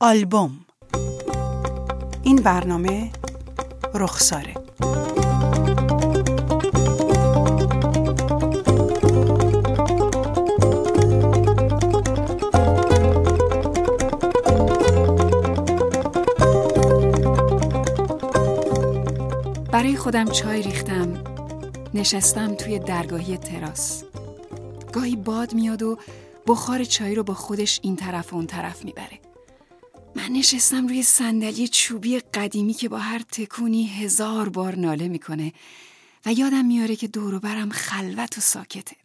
آلبوم. این برنامه رخساره. برای خودم چای ریختم. نشستم توی درگاهی تراس. گاهی باد میاد و بخار چای رو با خودش این طرف و اون طرف می‌بره. من نشستم روی صندلی چوبی قدیمی که با هر تکونی هزار بار ناله می‌کنه و یادم میاره که دور برم خلوت و ساکته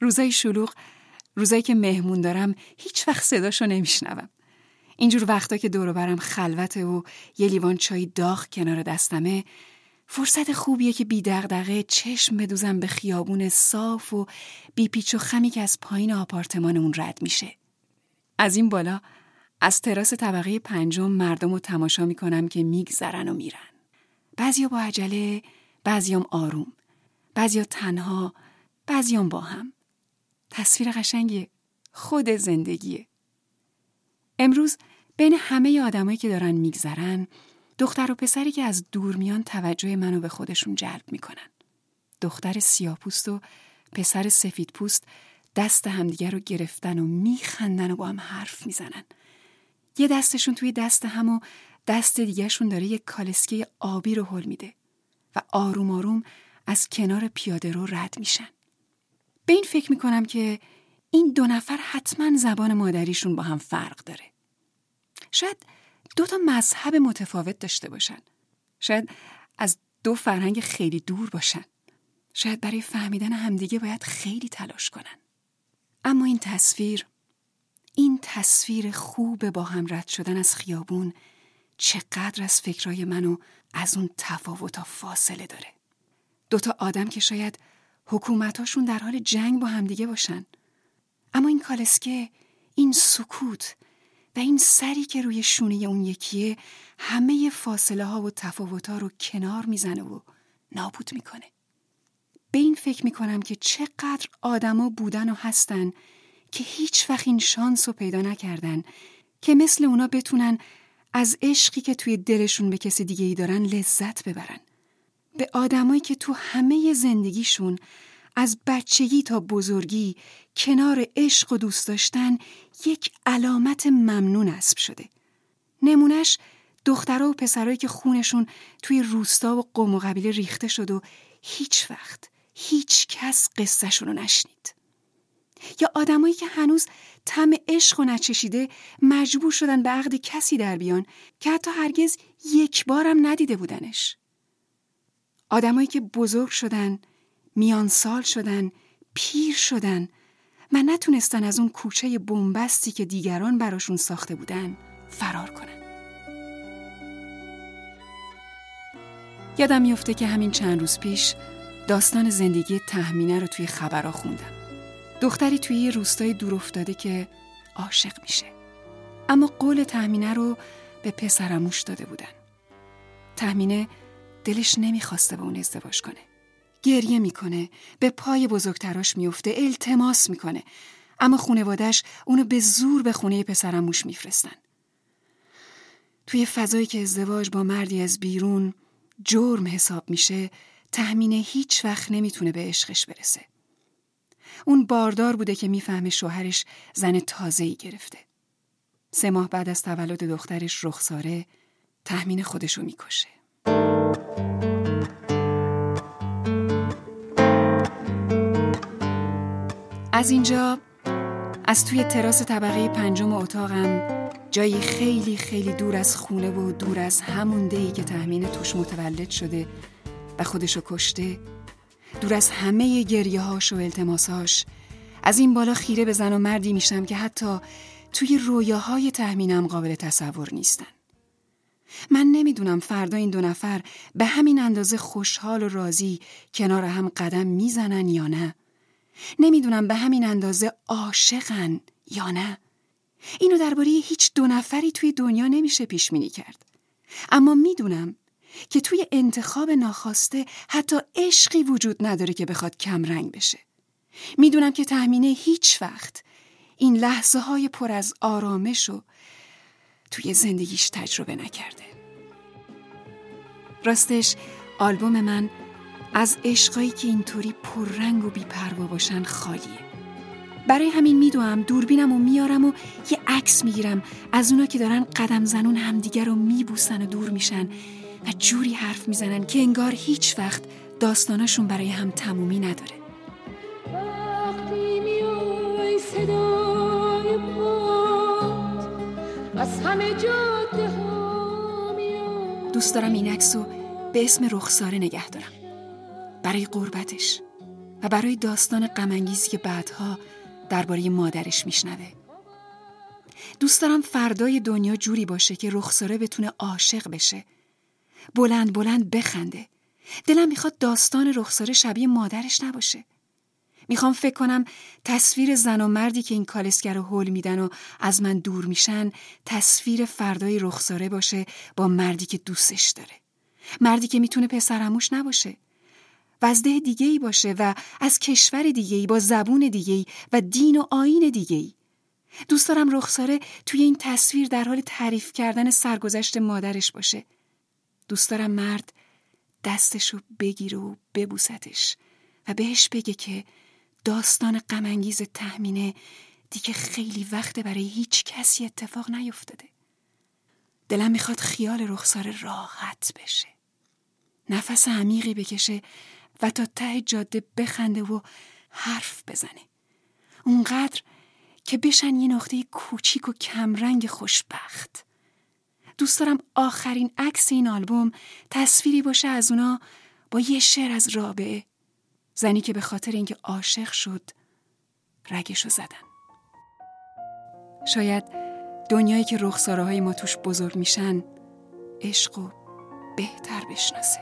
روزای شلوغ روزایی که مهمون دارم هیچ وقت صداشو نمیشنوم اینجور وقتا که دور برم خلوته و یه لیوان چای داغ کنار دستمه فرصت خوبیه که بی دغدغه چشم بدوزم به خیابون صاف و بی پیچ و خمی که از پایین آپارتمانمون رد میشه. از این بالا از تراس طبقه پنجم مردم رو تماشا می‌کنم که میگذرن و میرن. بعضیا با عجله، بعضیام آروم، بعضیا تنها، بعضیام با هم. تصویر قشنگیه. خود زندگیه. امروز بین همه آدمایی که دارن میگذرن دختر و پسری که از دور میان توجه منو به خودشون جلب می‌کنن. دختر سیاپوست و پسر سفید پوست دست همدیگر رو گرفتن و میخندن و با هم حرف می‌زنن. یه دستشون توی دست هم و دست دیگرشون داره یک کالسکه آبی رو حل میده و آروم آروم از کنار پیاده رو رد میشن. به این فکر می‌کنم که این دو نفر حتما زبان مادریشون با هم فرق داره. شاید دو تا مذهب متفاوت داشته باشن. شاید از دو فرهنگ خیلی دور باشن. شاید برای فهمیدن همدیگه باید خیلی تلاش کنن. اما این تصویر این تصویر خوب با هم رد شدن از خیابون چقدر از فکرای منو از اون تفاوتا فاصله داره. دوتا آدم که شاید حکومتاشون در حال جنگ با همدیگه باشن. اما این کالسکه این سکوت و این سری که روی شونه اون یکیه همه فاصله ها و تفاوت ها رو کنار می‌زنه و نابود می‌کنه. به این فکر می‌کنم که چقدر آدما بودن و هستن که هیچ وقت این شانس رو پیدا نکردن که مثل اونا بتونن از عشقی که توی دلشون به کسی دیگه ای دارن لذت ببرن. به آدمایی که تو همه زندگیشون از بچگی تا بزرگی کنار عشق و دوست داشتن یک علامت ممنون اسب شده. نمونش دخترها و پسرایی که خونشون توی روستا و قوم و قبیله ریخته شد و هیچ وقت هیچ کس قصهشون رو نشنید. یا آدمایی که هنوز تم عشق و نچشیده مجبور شدن به عقد کسی در بیان که حتی هرگز یک بارم ندیده بودنش. آدمایی که بزرگ شدن، میان سال شدن، پیر شدن و نتونستن از اون کوچه بنبستی که دیگران براشون ساخته بودن فرار کنن. یادم میفته که همین چند روز پیش داستان زندگی تهمینه رو توی خبرها خوندم. دختری توی یه روستای دور افتاده که عاشق میشه. اما قول تهمینه رو به پسرموش داده بودن. تهمینه دلش نمی‌خواسته با اون ازدواج کنه. گریه می‌کنه به پای بزرگتراش میفته التماس می‌کنه اما خونوادش اونو به زور به خونه پسرموش میفرستن توی فضایی که ازدواج با مردی از بیرون جرم حساب میشه تهمینه هیچ وقت نمی‌تونه به عشقش برسه اون باردار بوده که می‌فهمه شوهرش زن تازه‌ای گرفته. سه ماه بعد از تولد دخترش رخساره تهمین خودشو می‌کشه. از اینجا از توی تراس طبقه پنجم اتاقم جایی خیلی خیلی دور از خونه و دور از همون دهی که تحمین توش متولد شده و خودشو کشته دور از همه گریه هاش و التماساش از این بالا خیره به زن و مردی میشم که حتی توی رویاهای تحمینم قابل تصور نیستن. من نمی‌دونم فردا این دو نفر به همین اندازه خوشحال و راضی کنار هم قدم می‌زنن یا نه. نمی‌دونم به همین اندازه عاشقن یا نه. اینو درباره هیچ دو نفری توی دنیا نمیشه پیش بینی کرد. اما می‌دونم که توی انتخاب ناخواسته حتی عشقی وجود نداره که بخواد کم رنگ بشه. می‌دونم که تهمینه هیچ وقت این لحظه های پر از آرامش و توی زندگیش تجربه نکرده. راستش آلبوم من از عشقایی که اینطوری پررنگ و بیپروا باشن خالیه. برای همین میدوام دوربینم و میارم و یه عکس می‌گیرم. از اونا که دارن قدم زنون همدیگر رو میبوسن و دور میشن. و جوری حرف می‌زنن که انگار هیچ وقت داستاناشون برای هم تمومی نداره. دوست دارم این عکس رو به اسم رخساره نگه دارم. برای قربتش و برای داستان غمانگیزی که بعدها درباره مادرش میشنوه. دوست دارم فردای دنیا جوری باشه که رخساره بتونه عاشق بشه. بلند بلند بخنده دلم می‌خواد داستان رخساره شبیه مادرش نباشه می‌خوام فکر کنم تصویر زن و مردی که این کالسگر رو حل میدن و از من دور میشن تصویر فردای رخساره باشه با مردی که دوستش داره مردی که می‌تونه پسرموش نباشه وزده دیگه ای باشه و از کشور دیگه ای با زبون دیگه ای و دین و آین دیگه ای. دوست دارم رخساره توی این تصویر در حال تعریف کردن سرگذشت مادرش باشه. دوست دارم مرد دستشو بگیره و ببوستش و بهش بگه که داستان غمانگیز تهمینه دیگه خیلی وقت برای هیچ کسی اتفاق نیفتاده. دلم می‌خواد خیال رخساره راحت بشه. نفس عمیقی بکشه و تا ته جاده بخنده و حرف بزنه اونقدر که بشن یه نقطه کوچیک و کمرنگ خوشبخت دوست دارم آخرین عکس این آلبوم تصویری باشه از اونا با یه شعر از رابعه. زنی که به خاطر اینکه عاشق شد رگشو زدن. شاید دنیایی که رخساره های ما توش بزرگ میشن عشق و بهتر بشناسه.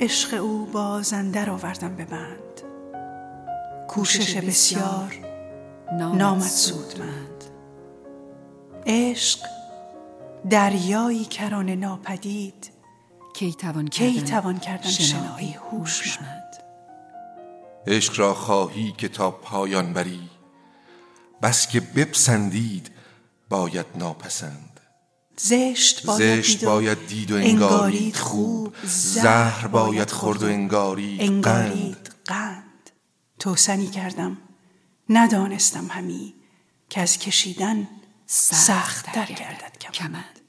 عشق او بازندر آوردم به بند. کوشش بسیار نامد سودمند. عشق دریایی کران ناپدید کی توان کردن, کی توان کردن شنایی هوشمند. عشق را خواهی که تا پایان بری بس که بپسندید باید ناپسند. زشت باید, زشت دید, و باید دید و انگارید خوب زهر باید خورد و انگارید, انگارید قند. توسنی کردم. ندانستم همی که از کشیدن سخت در گردد کمند.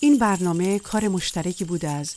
این برنامه کار مشترکی بود از